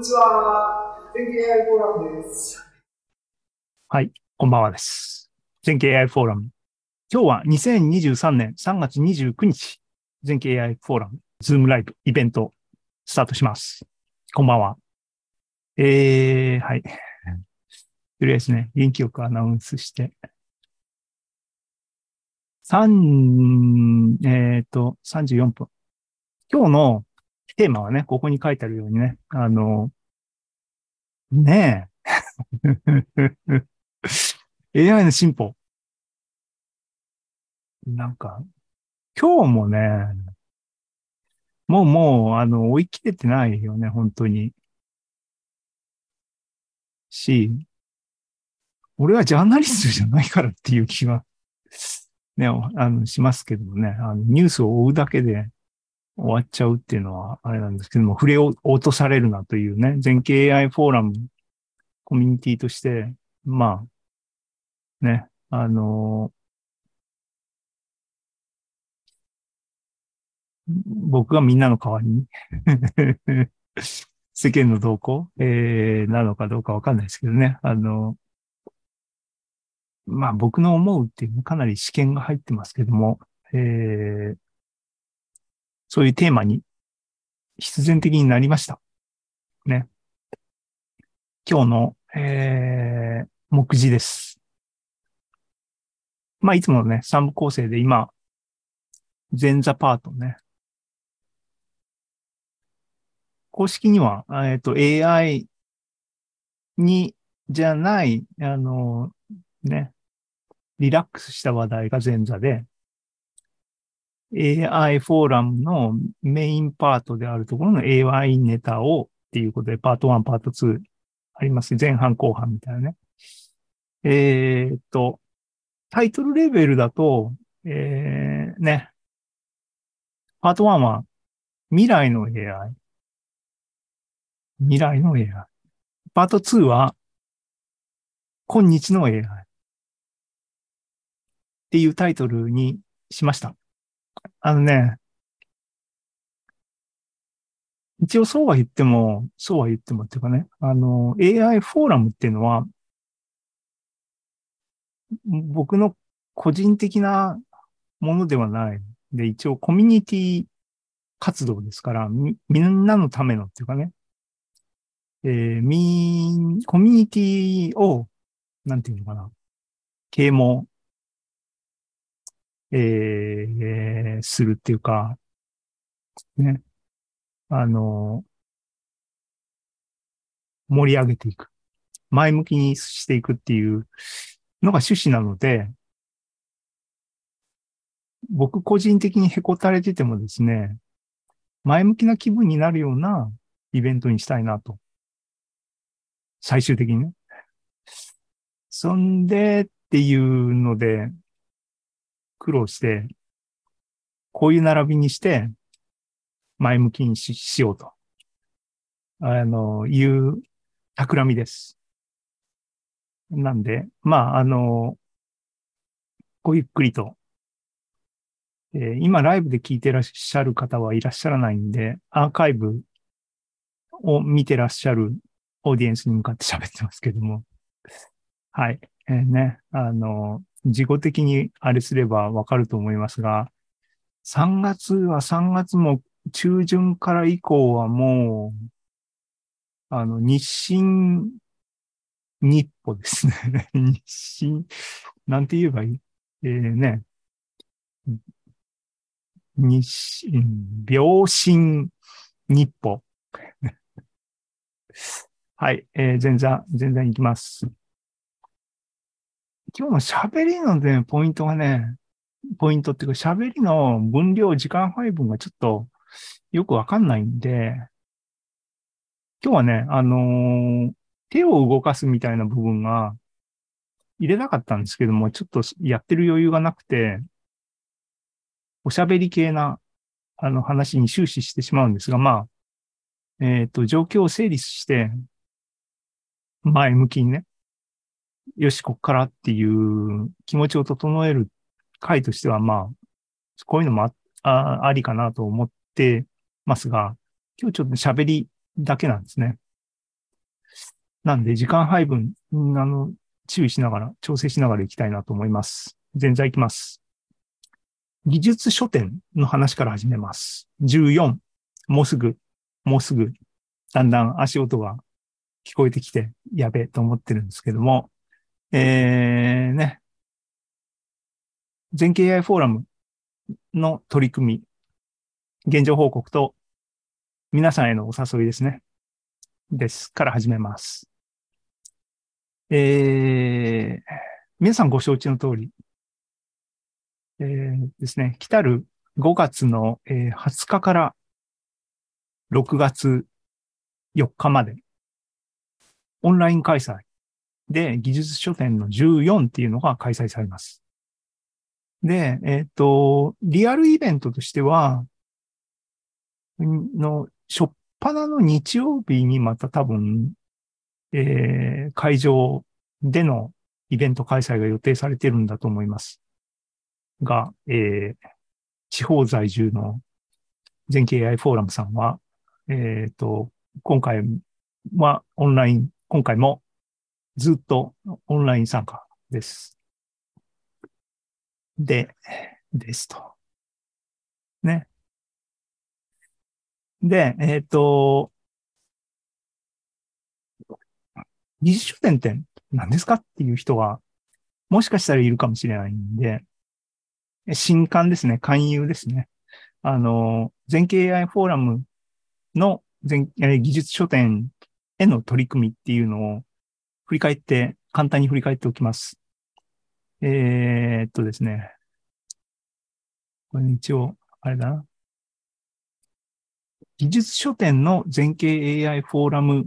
んにちは。全経 AI フォーラムです。はい、こんばんはです。全経 AI フォーラム。今日は2023年3月29日、全経 AI フォーラム、ズームライブイベント、スタートします。こんばんは。えー、はい。とりあえずね、元気よくアナウンスして。3、えっ、と、34分。今日のテーマはね、ここに書いてあるようにね、あの、ねえ。AI の進歩。なんか、今日もね、もうもう、あの、追い切れてないよね、本当に。し、俺はジャーナリストじゃないからっていう気は、ね、あの、しますけどもね、あの、ニュースを追うだけで終わっちゃうっていうのは、あれなんですけども、触れを落とされるなというね、全経 AI フォーラムコミュニティとして、まあ、ね、あの僕がみんなの代わりに 世間の動向、えー、なのかどうかわかんないですけどね。あの、まあ僕の思うっていうのかなり試験が入ってますけども、えー、そういうテーマに必然的になりました。ね。今日の、えー、目次です。まあいつものね、三部構成で今、前座パートね、公式には、えっ、と、AI に、じゃない、あの、ね、リラックスした話題が前座で、AI フォーラムのメインパートであるところの AI ネタをっていうことで、パート1、パート2あります。前半後半みたいなね。えーっと、タイトルレベルだと、えー、ね、パート1は未来の AI。未来の AI。パート2は、今日の AI。っていうタイトルにしました。あのね、一応そうは言っても、そうは言ってもっていうかね、あの、AI フォーラムっていうのは、僕の個人的なものではない。で、一応コミュニティ活動ですから、み、みんなのためのっていうかね、えー、み、コミュニティを、なんていうのかな、啓蒙、えーするっていうか、ね、あの、盛り上げていく。前向きにしていくっていうのが趣旨なので、僕個人的にへこたれててもですね、前向きな気分になるようなイベントにしたいなと。最終的にね。そんでっていうので、苦労して、こういう並びにして、前向きにししようと。あの、いう企みです。なんで、まあ、あの、ごゆっくりと、えー今ライブで聞いてらっしゃる方はいらっしゃらないんで、アーカイブを見てらっしゃるオーディエンスに向かって喋ってますけども。はい。えーね、あの、自己的にあれすればわかると思いますが、3月は3月も中旬から以降はもう、あの、日清日歩ですね。日清、なんて言えばいい？えー、ね。日清、秒針日歩。はい、えー、前座、前座に行きます。今日の喋りのね、ポイントがね、ポイントっていうか喋りの分量、時間配分がちょっとよくわかんないんで、今日はね、あのー手を動かすみたいな部分が入れなかったんですけども、ちょっとやってる余裕がなくて、おしゃべり系な、あの話に終始してしまうんですが、まあ、えっ、と、状況を整理して、前向きにね、よし、こっからっていう気持ちを整える回としては、まあ、こういうのもあありかなと思ってますが、今日ちょっと喋りだけなんですね。なんで、時間配分、あの、注意しながら、調整しながら行きたいなと思います。前座行きます。技術書店の話から始めます。14、もうすぐ、もうすぐ、だんだん足音が聞こえてきて、やべえと思ってるんですけども、えー、ね、全経 AI フォーラムの取り組み、現状報告と、皆さんへのお誘いですね。です。から始めます。えー、皆さんご承知の通り、えーですね、来たる5月の、えー20日から6月4日まで、オンライン開催で技術書店の14っていうのが開催されます。で、えっ、と、リアルイベントとしては、の、しょっぱなの日曜日にまた多分、えー会場でのイベント開催が予定されてるんだと思います。が、えー地方在住の全経 AI フォーラムさんは、えっ、と、今回はオンライン、今回もずっとオンライン参加です。で、ですと。ね。で、えっ、と、技術書店って何ですかっていう人は、もしかしたらいるかもしれないんで、新刊ですね。勧誘ですね。あの、全経 AI フォーラムの全技術書店への取り組みっていうのを振り返って、簡単に振り返っておきます。えーっとですね。これ一応、あれだな。技術書店の全経 AI フォーラム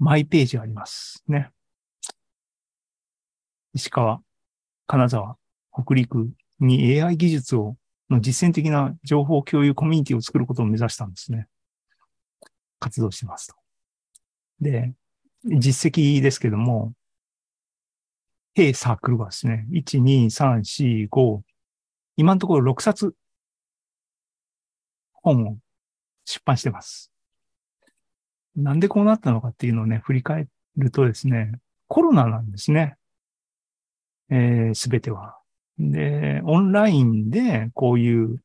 マイページがありますね。石川、金沢、北陸に AI 技術をの実践的な情報共有コミュニティを作ることを目指したんですね。活動してますと。で、実績ですけども、弊サークルがですね、1、2、3、4、5、今のところ6冊本を出版してます。なんでこうなったのかっていうのをね、振り返るとですね、コロナなんですね。えすべては。で、オンラインでこういう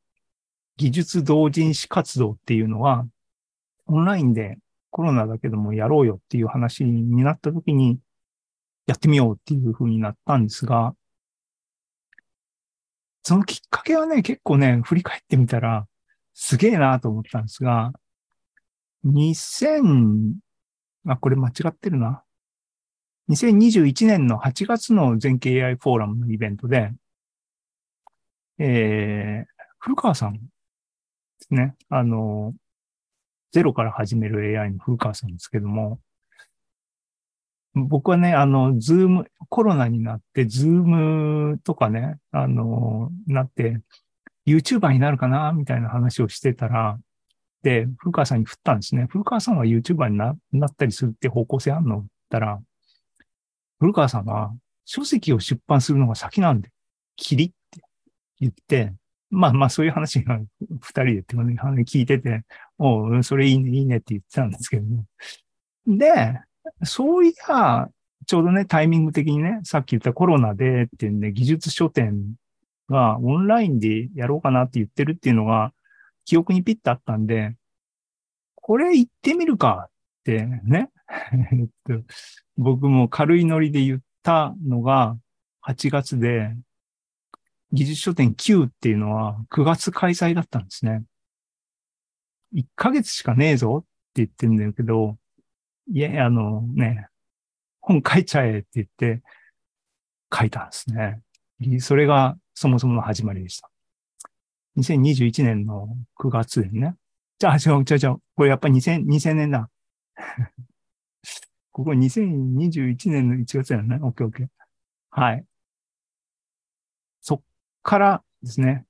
技術同人誌活動っていうのは、オンラインでコロナだけどもやろうよっていう話になった時に、やってみようっていう風になったんですが、そのきっかけはね、結構ね、振り返ってみたら、すげえなと思ったんですが、2000、あ、これ間違ってるな。2021年の8月の全経 AI フォーラムのイベントで、えー、古川さんですね。あの、ゼロから始める AI の古川さんですけども、僕はね、あの、 Zoom、コロナになって、 Zoom とかね、あの、なって、YouTuber になるかな、みたいな話をしてたら、で、古川さんに振ったんですね。古川さんは YouTuber にななったりするって方向性あるの？って言ったら、古川さんは書籍を出版するのが先なんで、キリって言って、まあまあそういう話が二人でってことに聞いてて、おう、それいいね、いいねって言ってたんですけども。で、そういや、ちょうどね、タイミング的にね、さっき言ったコロナでっていうんで、技術書店がオンラインでやろうかなって言ってるっていうのが、記憶にピッとあったんで、これ行ってみるかってね、僕も軽いノリで言ったのが8月で、技術書店9っていうのは9月開催だったんですね。1ヶ月しかねえぞって言ってんだけど、いや、あのね、本書いちゃえって言って書いたんですね。それがそもそもの始まりでした。2021年の9月でね。じゃあ、違う違う違う。これやっぱり2000、2000年だ。ここ2021年の1月だよね。オッケーオッケー。はい。そっからですね。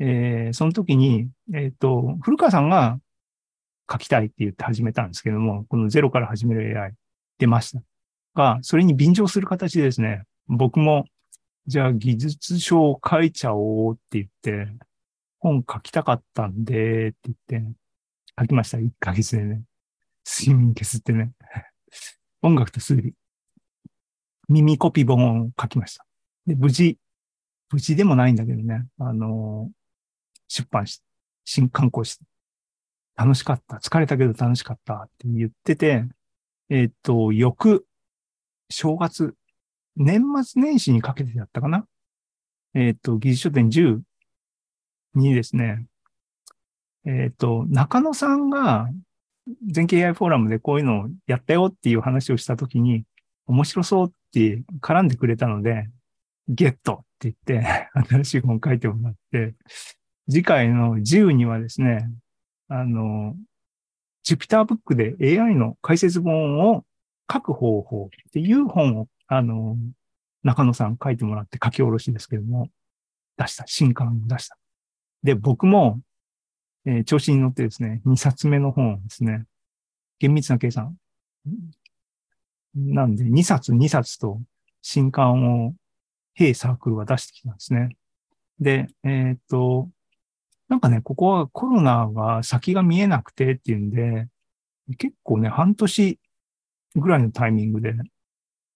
えー、その時に、えっ、と、古川さんが書きたいって言って始めたんですけども、このゼロから始める AI 出ました。が、それに便乗する形でですね、僕も、じゃあ技術書を書いちゃおうって言って、本書きたかったんで、って言って、書きました。1ヶ月でね。睡眠削ってね。音楽と数理。耳コピ本を書きました。で、無事、無事でもないんだけどね、あの出版し、新刊行して、楽しかった。疲れたけど楽しかった。って言ってて、えっ、と、翌、正月、年末年始にかけてやったかな？えっ、と、技術書店10にですね、えっ、と、中野さんが全経 AI フォーラムでこういうのをやったよっていう話をしたときに、面白そうって絡んでくれたので、ゲットって言って、新しい本書いてもらって、次回の10にはですね、あの、Jupyter Book で AI の解説本を書く方法っていう本を、あの、中野さん書いてもらって書き下ろしですけども、出した。新刊出した。で、僕も、えー、調子に乗ってですね、2冊目の本をですね、厳密な計算。なんで、2冊2冊と新刊を、弊サークルは出してきたんですね。で、えー、っと、なんかね、ここはコロナが先が見えなくてっていうんで、結構ね、半年ぐらいのタイミングで、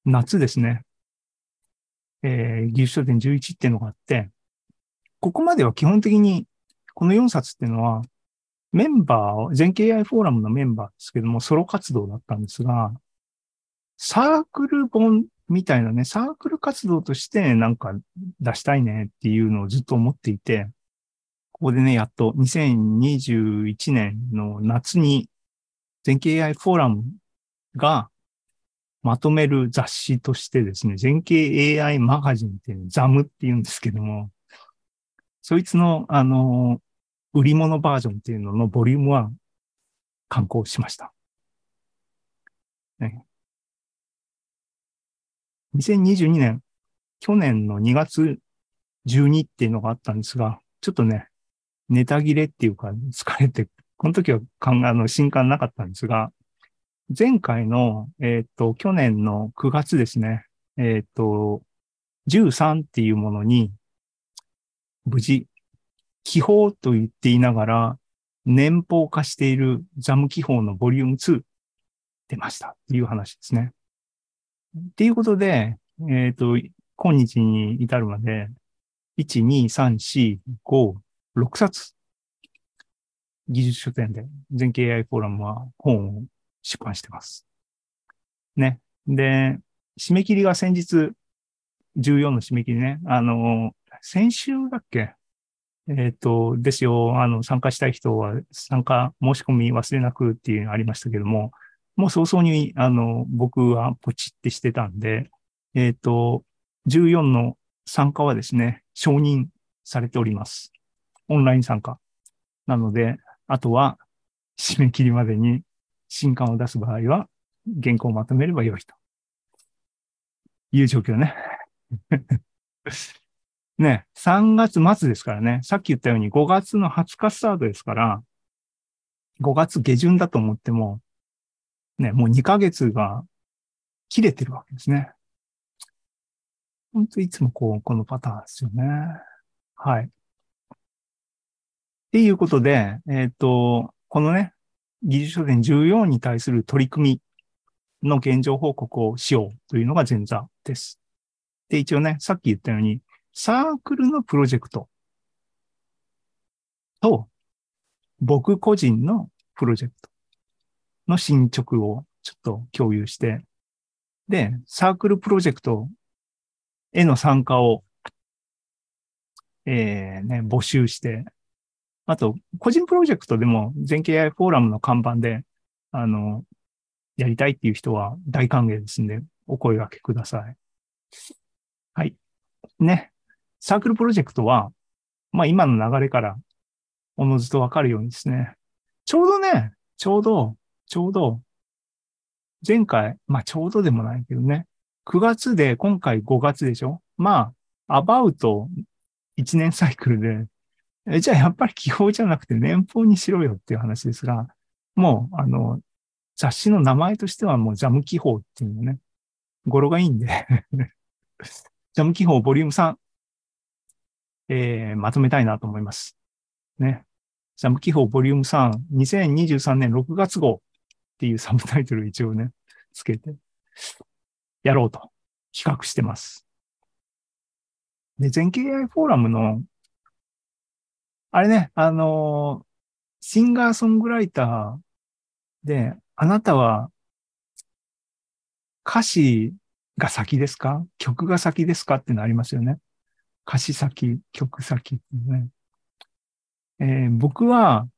夏ですね、えー、技術書店11っていうのがあって、ここまでは基本的に、この4冊っていうのは、メンバーを、全経 AI フォーラムのメンバーですけども、ソロ活動だったんですが、サークル本みたいなね、サークル活動としてなんか出したいねっていうのをずっと思っていて、ここでね、やっと2021年の夏に全経 AI フォーラムがまとめる雑誌としてですね、全景 AI マガジンっていうザムって言うんですけども、そいつの、あの、売り物バージョンっていうののボリューム1刊行しました。ね、2022年、去年の2月12っていうのがあったんですが、ちょっとね、ネタ切れっていうか疲れて、この時は考え、あの、新刊なかったんですが、前回の、えっ、と、去年の9月ですね、えっ、と、13っていうものに、無事、気泡と言っていながら、年俸化しているザム気泡のボリューム2出ましたっていう話ですね。っていうことで、えっ、と、今日に至るまで、1、2、3、4、5、6冊、技術書店で全経 AI フォーラムは本を出版してます。ね。で、締め切りが先日、14の締め切りね。あの、先週だっけ？えっ、ー、と、ですよ。あの、参加したい人は参加申し込み忘れなくっていうのありましたけども、もう早々に、あの、僕はポチってしてたんで、えっ、ー、と、14の参加はですね、承認されております。オンライン参加。なので、あとは締め切りまでに新刊を出す場合は、原稿をまとめればよいという状況ね。ね、3月末ですからね。さっき言ったように5月の20日スタートですから、5月下旬だと思っても、ね、もう2ヶ月が切れてるわけですね。本当いつもこう、このパターンですよね。はい。っていうことで、えっ、ー、と、このね、技術書店14に対する取り組みの現状報告をしようというのが前座です。で、一応ね、さっき言ったように、サークルのプロジェクトと、僕個人のプロジェクトの進捗をちょっと共有して、で、サークルプロジェクトへの参加を、えー、ね、募集して、あと、個人プロジェクトでも全経 AI フォーラムの看板で、あの、やりたいっていう人は大歓迎ですんで、お声掛けください。はい。ね。サークルプロジェクトは、まあ今の流れからおのずとわかるようにですね。ちょうどね、ちょうど、ちょうど、前回、まあちょうどでもないけどね、9月で今回5月でしょまあ、アバウト1年サイクルでえじゃあやっぱり気泡じゃなくて年俸にしろよっていう話ですが、もう、あの、雑誌の名前としてはもうジャム気泡っていうのね、語呂がいいんで ジャム気泡ボリューム3、えー、まとめたいなと思います。ね。ジャム気泡ボリューム3、2023年6月号っていうサブタイトル一応ね、つけて。やろうと企画してます。で、全景 AI フォーラムの、あれね、あのーシンガーソングライターで、あなたは歌詞が先ですか？曲が先ですか？ってのありますよね。歌詞先、曲先ね。えー僕は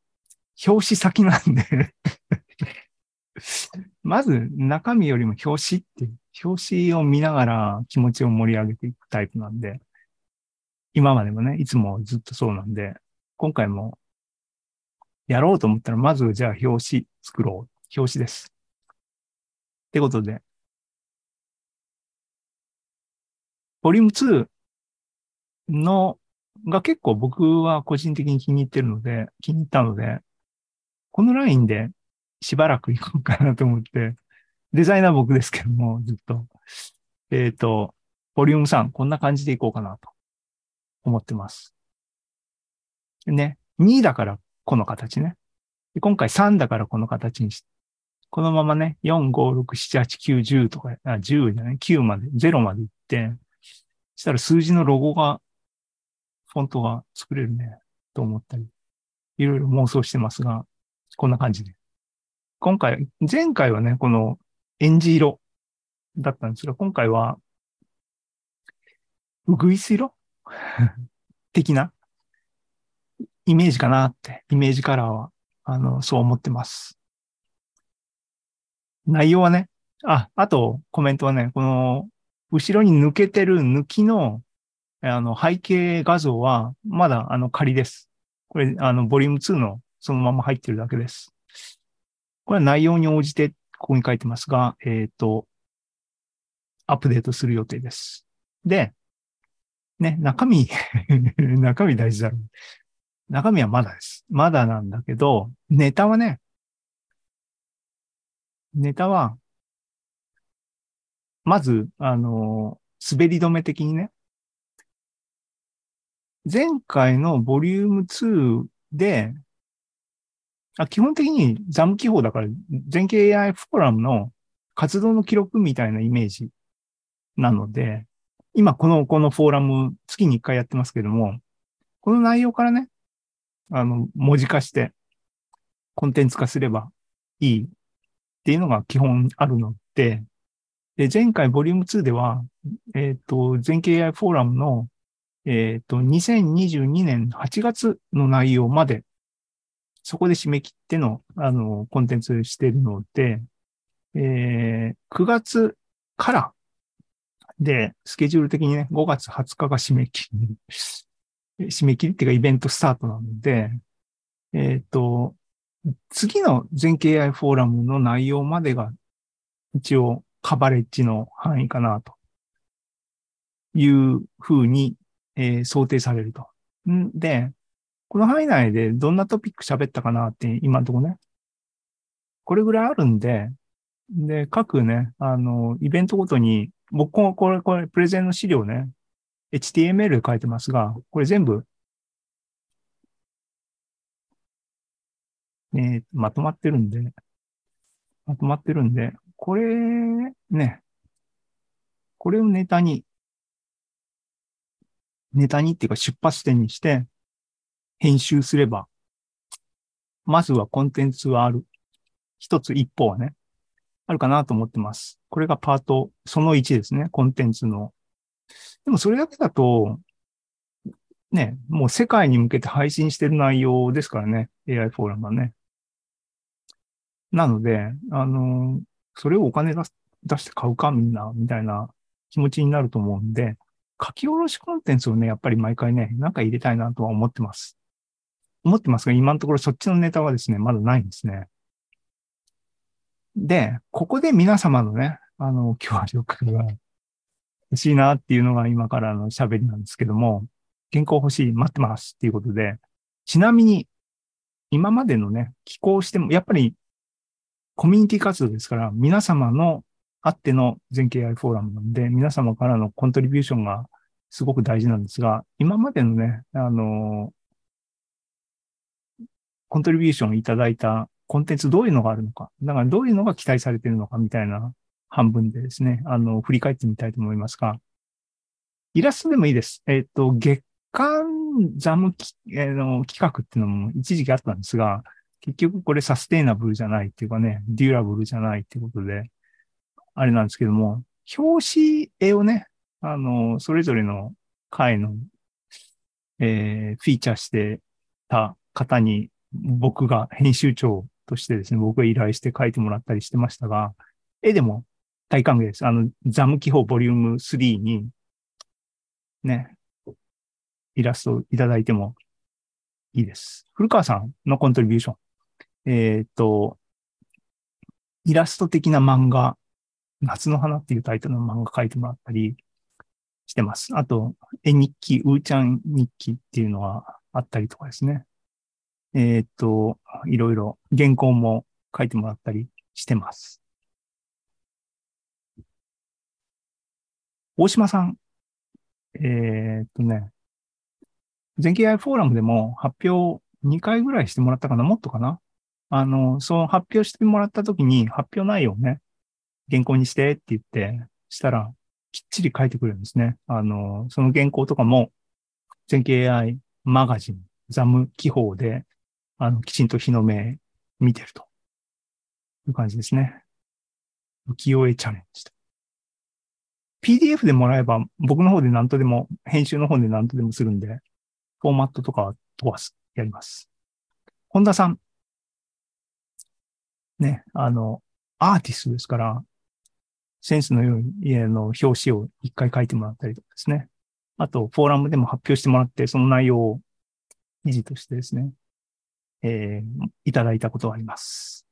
表紙先なんで。まず中身よりも表紙っていう、表紙を見ながら気持ちを盛り上げていくタイプなんで、今までもね、いつもずっとそうなんで、今回もやろうと思ったら、まずじゃあ表紙作ろう。表紙です。ってことで、ボリューム2の、が結構僕は個人的に気に入ってるので、気に入ったので、このラインでしばらく行こうかなと思って、デザイナー僕ですけども、ずっと。えっ、と、ボリューム3、こんな感じでいこうかなと思ってます。ね。2だからこの形ね。今回3だからこの形にし、このままね、4、5、6、7、8、9、10とか、あ、10じゃない、9まで、0まで行って、したら数字のロゴが、フォントが作れるね、と思ったり、いろいろ妄想してますが、こんな感じで。今回、前回はね、この、エンジ色だったんですが、今回は、ウグイス色？的なイメージかなって、イメージカラーは、あの、そう思ってます。内容はね、あ、あとコメントはね、この、後ろに抜けてる抜きの、あの、背景画像は、まだ、あの、仮です。これ、あの、ボリューム2のそのまま入ってるだけです。これは内容に応じて、ここに書いてますが、えっ、と、アップデートする予定です。で、ね、中身、中身大事だろう。中身はまだです。まだなんだけど、ネタはね、ネタは、まず、あの、滑り止め的にね、前回のボリューム2で、あ基本的にザム記法だから、全景 AI フォーラムの活動の記録みたいなイメージなので、今この、このフォーラム月に1回やってますけども、この内容からね、あの、文字化して、コンテンツ化すればいいっていうのが基本あるので、で、前回ボリューム2では、えっ、と、全景 AI フォーラムの、えっ、と、2022年8月の内容まで、そこで締め切っての、あの、コンテンツしているので、えー、9月から、で、スケジュール的にね、5月20日が締め切り、締め切りっていうかイベントスタートなので、えっ、と、次の全景 AI フォーラムの内容までが一応カバレッジの範囲かなというふうに、えー想定されると。んで、この範囲内でどんなトピック喋ったかなって今のとこね、これぐらいあるんで、で、各ね、あの、イベントごとに、僕もこれ、これ、プレゼンの資料ね、HTML で書いてますが、これ全部、えーまとまってるんで、まとまってるんで、これ、ね、これをネタに、ネタにっていうか出発点にして、編集すれば、まずはコンテンツはある。一つ一歩はね、あるかなと思ってます。これがパート、その1ですね、コンテンツの。でもそれだけだと、ね、もう世界に向けて配信してる内容ですからね、AI フォーラムはね。なので、あの、それをお金出出して買うかみんな、みたいな気持ちになると思うんで、書き下ろしコンテンツをね、やっぱり毎回ね、なんか入れたいなとは思ってます。思ってますが、今のところそっちのネタはですね、まだないんですね。で、ここで皆様のね、あの、協力が欲しいなっていうのが今からの喋りなんですけども、原稿欲しい、待ってますっていうことで、ちなみに、今までのね、寄稿しても、やっぱりコミュニティ活動ですから、皆様のあっての全景 AI フォーラムなんで、皆様からのコントリビューションがすごく大事なんですが、今までのね、あの、コントリビューションいただいたコンテンツどういうのがあるのか、だからどういうのが期待されてるのかみたいな半分でですね、あの、振り返ってみたいと思いますが、イラストでもいいです。えっ、と、月間ザムき、えーの企画っていうのも一時期あったんですが、結局これサステイナブルじゃないっていうかね、デュラブルじゃないっていうことで、あれなんですけども、表紙絵をね、あの、それぞれの回の、えーフィーチャーしてた方に、僕が編集長としてですね、僕が依頼して書いてもらったりしてましたが、絵でも大歓迎です。あの、ザム記法ボリューム3に、ね、イラストいただいてもいいです。古川さんのコントリビューション。えーっと、イラスト的な漫画、夏の花っていうタイトルの漫画書いてもらったりしてます。あと、絵日記、うーちゃん日記っていうのはあったりとかですね。えーっと、いろいろ原稿も書いてもらったりしてます。大島さん。えーっとね、全経 AI フォーラムでも発表2回ぐらいしてもらったかな？もっとかな？あの、その発表してもらった時に発表内容をね、原稿にしてって言って、したら、きっちり書いてくれるんですね。あの、その原稿とかも、全経 AI マガジン、ザム記法で、あの、きちんと日の目見てるという感じですね。浮世絵チャレンジと。PDF でもらえば、僕の方で何とでも、編集の方で何とでもするんで、フォーマットとかは飛ばす、やります。本田さん。ね、あの、アーティストですから、センスの良い家の表紙を一回書いてもらったりとかですね。あと、フォーラムでも発表してもらって、その内容を記事としてですね、えーいただいたことがあります。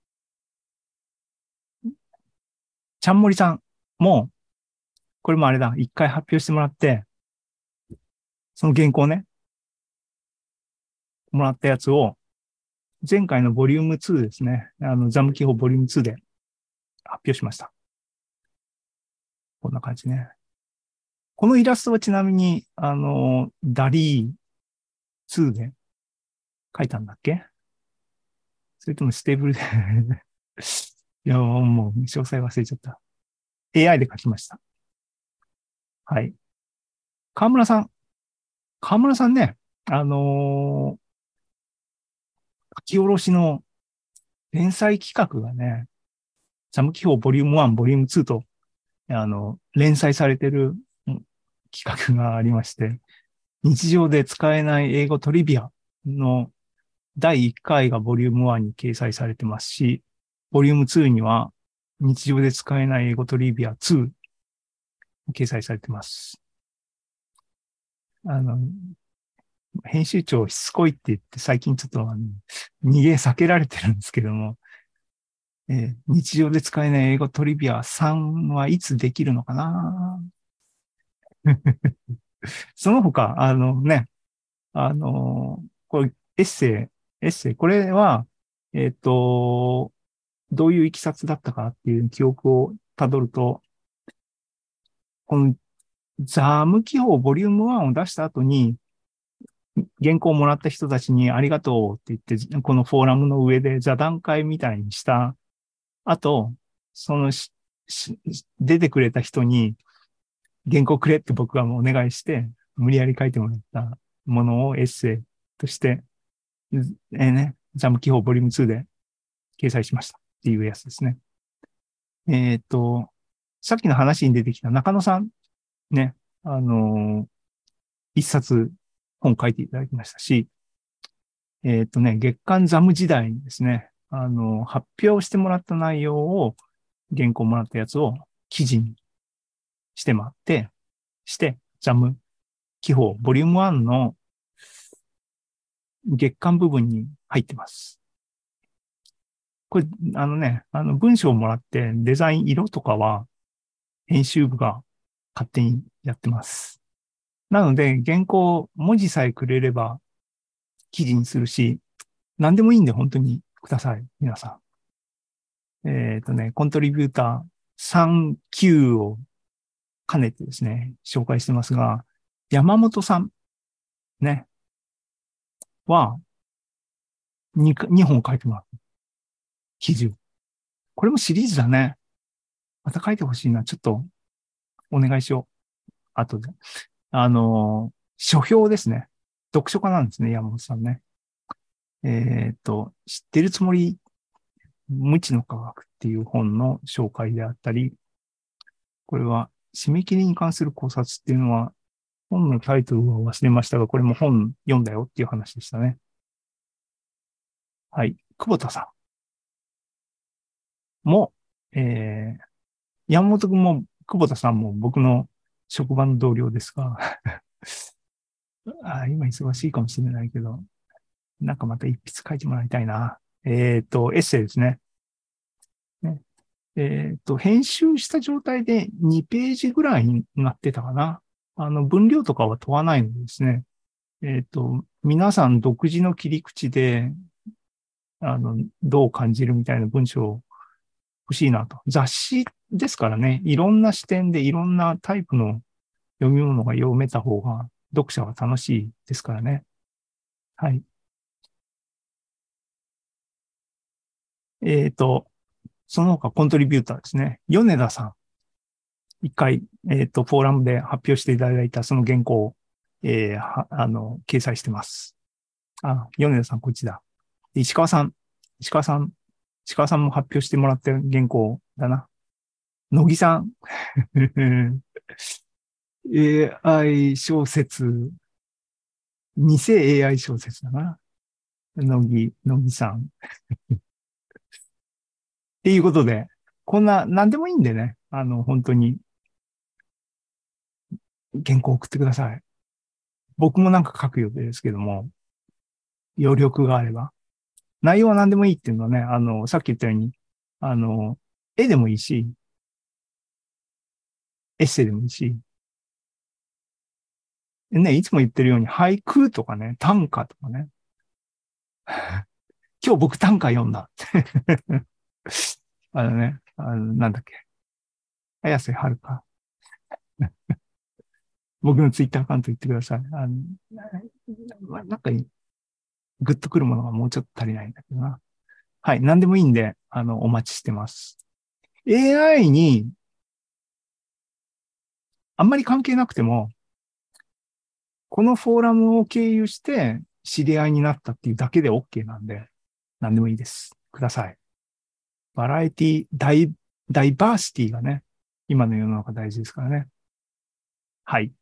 ちゃんもりさんも、これもあれだ、一回発表してもらって、その原稿ね、もらったやつを、前回のボリューム2ですね。あの、ザム記法ボリューム2で発表しました。こんな感じね。このイラストはちなみに、あの、 DALL-E 2で書いたんだっけ？それとも Stable で？いや、もう詳細忘れちゃった。AI で書きました。はい。河村さん。河村さんね、あのー書き下ろしの連載企画がね、ザム記法ボリューム1、ボリューム2と、あの、連載されてる企画がありまして、日常で使えない英語トリビアの第1回がボリューム1に掲載されてますし、ボリューム2には日常で使えない英語トリビア2掲載されてます。あの、編集長しつこいって言って最近ちょっとあの逃げ避けられてるんですけども、えー日常で使えない英語トリビア3はいつできるのかな？その他、あのね、あの、これエッセイ、エッセイ、これは、えっ、と、どういういきさつだったかっていう記憶をたどると、このザーム記法ボリューム1を出した後に、原稿をもらった人たちにありがとうって言って、このフォーラムの上で座談会みたいにした後、その出てくれた人に原稿くれって僕がもうお願いして、無理やり書いてもらったものをエッセイとして、えーね、ザム記法ボリューム2で掲載しましたっていうやつですね。えっ、と、さっきの話に出てきた中野さん、ね、あのー一冊本書いていただきましたし、えっ、とね、月刊ザム時代にですね、あの、発表してもらった内容を、原稿もらったやつを記事にしてもらって、して、ザム記法、ボリューム1の月間部分に入ってます。これ、あのね、あの文章をもらってデザイン色とかは編集部が勝手にやってます。なので、原稿、文字さえくれれば記事にするし、何でもいいんで本当にください。皆さん。えっ、とね、コントリビューター3級を兼ねてですね、紹介してますが、山本さん、ね、は、2, 2本書いてもらう。記事を。これもシリーズだね。また書いてほしいな。ちょっと、お願いしよう。後で。あの、書評ですね。読書家なんですね、山本さんね。えっ、と、知ってるつもり、無知の科学っていう本の紹介であったり、これは、締め切りに関する考察っていうのは、本のタイトルは忘れましたが、これも本読んだよっていう話でしたね。はい。久保田さんも、えー、山本くんも久保田さんも僕の職場の同僚ですが あ、今忙しいかもしれないけど、なんかまた一筆書いてもらいたいな。えっ、ー、と、エッセイですね。ねえっ、ー、と、編集した状態で2ページぐらいになってたかな。あの、分量とかは問わないのですね。えっ、ー、と、皆さん独自の切り口で、あの、どう感じるみたいな文章欲しいなと。雑誌ですからね、いろんな視点でいろんなタイプの読み物が読めた方が読者は楽しいですからね。はい。えっ、ー、と、その他コントリビューターですね。米田さん。一回、えっ、ー、と、フォーラムで発表していただいたその原稿を、えー、あの、掲載してます。あ、米田さん、こっちだ。石川さん。石川さん。石川さんも発表してもらってる原稿だな。乃木さん。AI 小説。偽 AI 小説だな。乃木、乃木さん。っていうことで、こんな、何でもいいんでね。あの、本当に原稿送ってください。僕もなんか書く予定ですけども、余力があれば。内容は何でもいいっていうのはね、あの、さっき言ったように、あの、絵でもいいし、エッセイでもいいし、ね、いつも言ってるように俳句とかね、短歌とかね。今日僕短歌読んだ。あのね、あの、なんだっけ。綾瀬はるか。僕のツイッターアカウント言ってください。あの、なんか、グッとくるものがもうちょっと足りないんだけどな。はい。何でもいいんで、あの、お待ちしてます。AI に、あんまり関係なくても、このフォーラムを経由して知り合いになったっていうだけで OK なんで、何でもいいです。ください。バラエティ、ダイ、ダイバーシティがね、今の世の中大事ですからね。はい。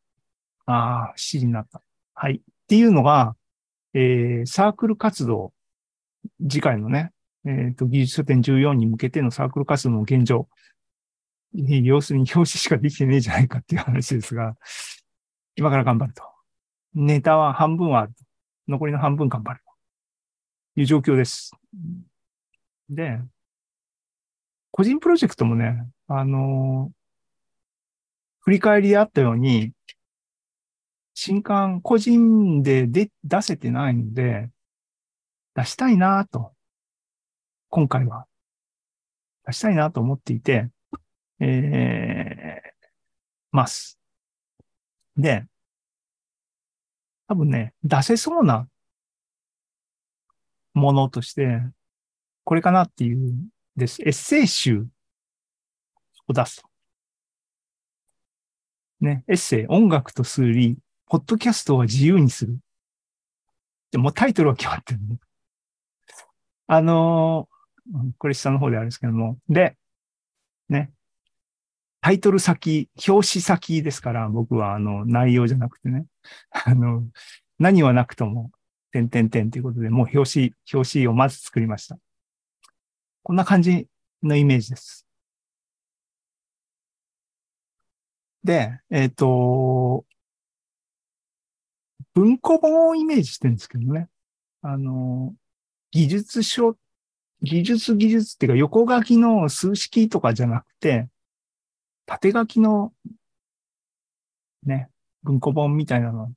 ああ、7時になった。はい。っていうのが、えー、サークル活動、次回のね、えっ、ー、と、技術書店14に向けてのサークル活動の現状。要するに表紙しかできてねえじゃないかっていう話ですが、今から頑張ると。ネタは半分はある。残りの半分頑張るという状況です。で、個人プロジェクトもね、あのー、振り返りであったように、新刊個人でで出せてないので、出したいなと、今回は出したいなと思っていて、えー、ます。で、多分ね、出せそうなものとして、これかなっていうです。エッセイ集を出すと。ね、エッセイ、音楽と数理、ポッドキャストは自由にする。でもタイトルは決まってるね。あのー、これ下の方であるんですけども。で、ね。タイトル先、表紙先ですから、僕はあの、内容じゃなくてね。あの、何はなくとも、点点点ということで、もう表紙、表紙をまず作りました。こんな感じのイメージです。で、えっ、ー、と、文庫本をイメージしてるんですけどね。あの、技術書、技術技術っていうか横書きの数式とかじゃなくて、縦書きの、ね、文庫本みたいなの、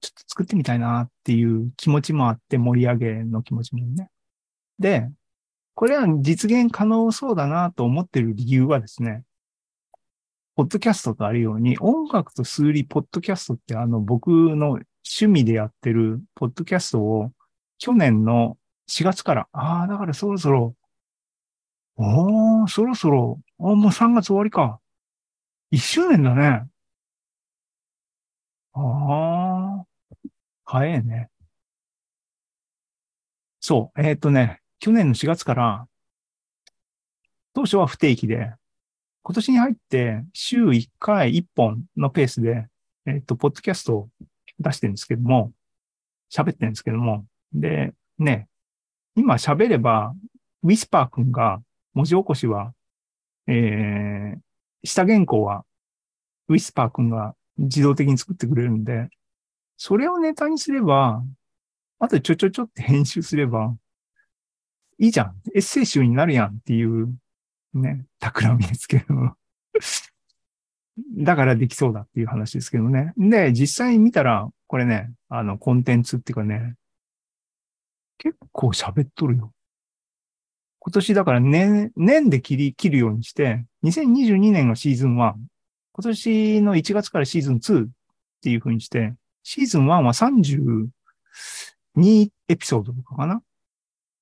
ちょっと作ってみたいなっていう気持ちもあって盛り上げの気持ちもね。で、これは実現可能そうだなと思ってる理由はですね、ポッドキャストとあるように、音楽と数理、ポッドキャストってあの僕の趣味でやってるポッドキャストを去年の4月から、ああ、だからそろそろおー、そろそろ、あ、もう3月終わりか。1周年だね。ああ、早いね。そう、えっ、とね、去年の4月から、当初は不定期で、今年に入って週1回1本のペースで、えっ、と、ポッドキャストを出してるんですけども、喋ってるんですけども、で、ね、今喋れば、ウィスパー君が文字起こしは、えー、下原稿は、ウィスパー君が自動的に作ってくれるんで、それをネタにすれば、あとちょちょちょって編集すれば、いいじゃん。エッセイ集になるやんっていう、ね、企みですけど。だからできそうだっていう話ですけどね。で、実際に見たら、これね、あの、コンテンツっていうかね、結構喋っとるよ。今年だから年、年で切り、切るようにして、2022年がシーズン1、今年の1月からシーズン2っていう風にして、シーズン1は32エピソードとかかな？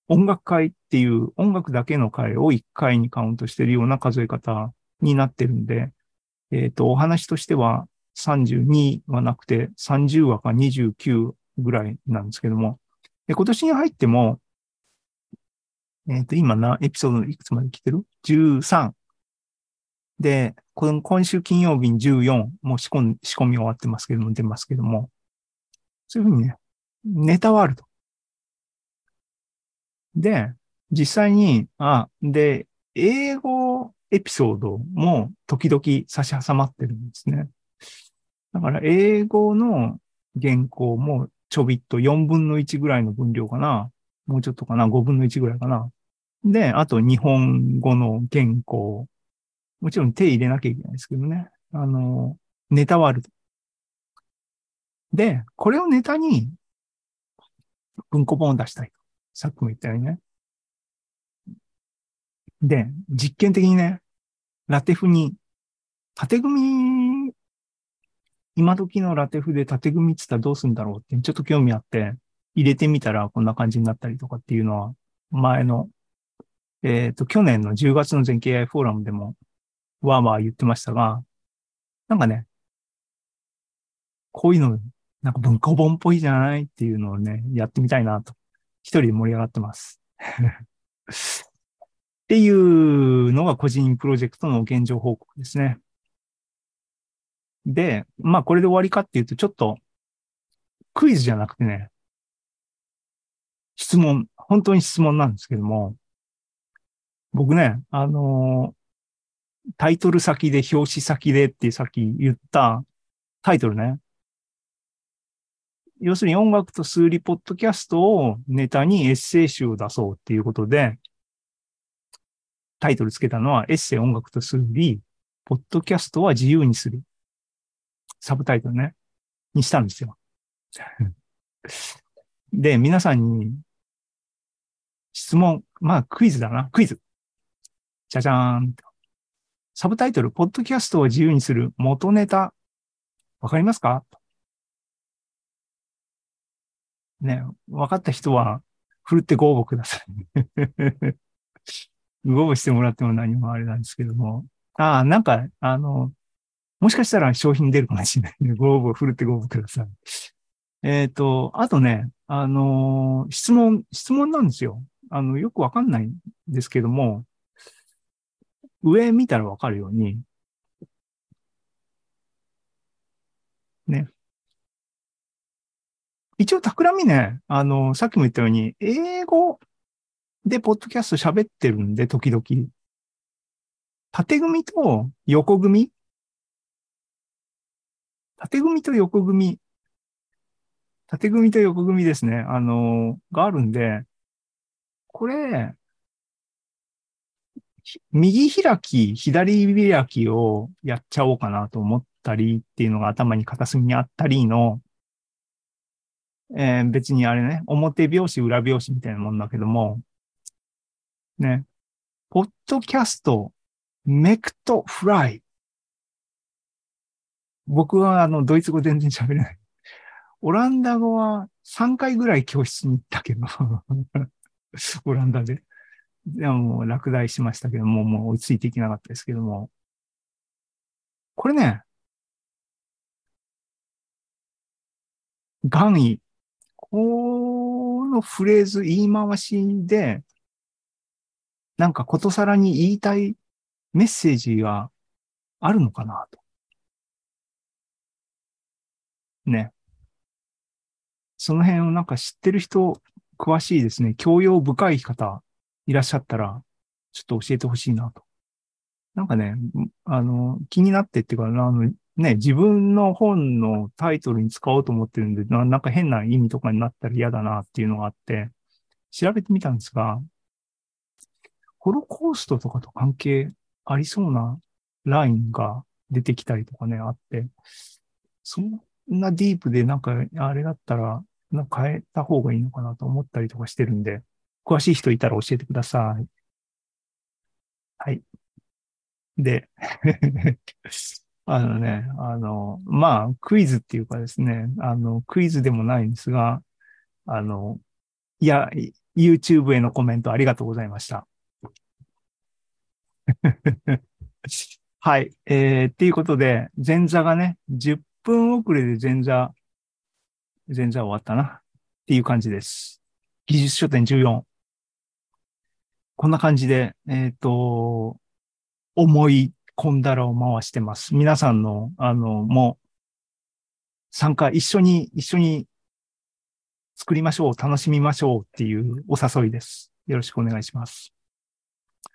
音楽会っていう音楽だけの回を1回にカウントしてるような数え方になってるんで、えっ、と、お話としては32はなくて30話か29ぐらいなんですけども、今年に入っても、えっ、と、今な、エピソードいくつまで来てる ?13。で、この今週金曜日に14、もう仕込ん仕込み終わってますけども、出ますけども、そういうふうにね、ネタはあると。で、実際に、あ、で、英語エピソードも時々差し挟まってるんですね。だから、英語の原稿もちょびっと4分の1ぐらいの分量かな。もうちょっとかな。5分の1ぐらいかな。で、あと日本語の原稿。もちろん手入れなきゃいけないですけどね。あの、ネタはあると。で、これをネタに文庫本を出したい。さっきも言ったようにね。で、実験的にね、ラテフに、縦組み、今時のラテフで縦組みって言ったらどうするんだろうってちょっと興味あって、入れてみたらこんな感じになったりとかっていうのは、前の、えっ、と、去年の10月の全経 AI フォーラムでも、わーわー言ってましたが、なんかね、こういうの、なんか文庫本っぽいじゃないっていうのをね、やってみたいなと。一人で盛り上がってます。っていうのが個人プロジェクトの現状報告ですね。で、まあこれで終わりかっていうと、ちょっとクイズじゃなくてね、質問、本当に質問なんですけども、僕ね、あのタイトル先で表紙先でってさっき言ったタイトルね。要するに音楽と数理ポッドキャストをネタにエッセイ集を出そうっていうことで、タイトルつけたのはエッセイ音楽と数理、ポッドキャストは自由にする。サブタイトルね。にしたんですよ。で、皆さんに質問、まあクイズだな。クイズ。じゃじゃーん。サブタイトル、ポッドキャストを自由にする元ネタ。わかりますか？ね、わかった人は、ふるってご応募ください。ご応募してもらっても何もあれなんですけども。ああ、なんか、あの、もしかしたら商品出るかもしれないんで、ご応募、ふるってご応募ください。えっ、と、あとね、あのー質問、質問なんですよ。あの、よくわかんないんですけども、上見たらわかるように、ね。一応、企みね、あの、さっきも言ったように、英語でポッドキャスト喋ってるんで、時々。縦組と横組縦組と横組。縦組と横組ですね。あの、があるんで、これ、右開き、左開きをやっちゃおうかなと思ったりっていうのが頭に片隅にあったりの、えー別にあれね、表拍子、裏拍子みたいなもんだけども、ね、ポッドキャスト、メクトフライ。僕はあの、ドイツ語全然喋れない。オランダ語は3回ぐらい教室に行ったけど、オランダで。でも落第しましたけども、もう追いついていけなかったですけども。これね、願意。このフレーズ、言い回しで、なんかことさらに言いたいメッセージがあるのかなと。ね。その辺をなんか知ってる人、詳しいですね。教養深い方いらっしゃったら、ちょっと教えてほしいなと。なんかね、あの、気になってっていうか、あの、ね、自分の本のタイトルに使おうと思ってるんで、ななんか変な意味とかになったら嫌だなっていうのがあって、調べてみたんですが、ホロコーストとかと関係ありそうなラインが出てきたりとかね、あって、そんなディープでなんかあれだったら、なんか変えた方がいいのかなと思ったりとかしてるんで、詳しい人いたら教えてください。はい。で、あのね、あの、まあ、クイズっていうかですね、あの、クイズでもないんですが、あの、いや、YouTube へのコメントありがとうございました。はい。えー、っていうことで、前座がね、10分遅れで前座、前座終わったな。っていう感じです。技術書店14。こんな感じで、えっ、ー、と、思い込んだらを回してます。皆さんの、あの、もう、参加、一緒に、一緒に作りましょう、楽しみましょうっていうお誘いです。よろしくお願いします。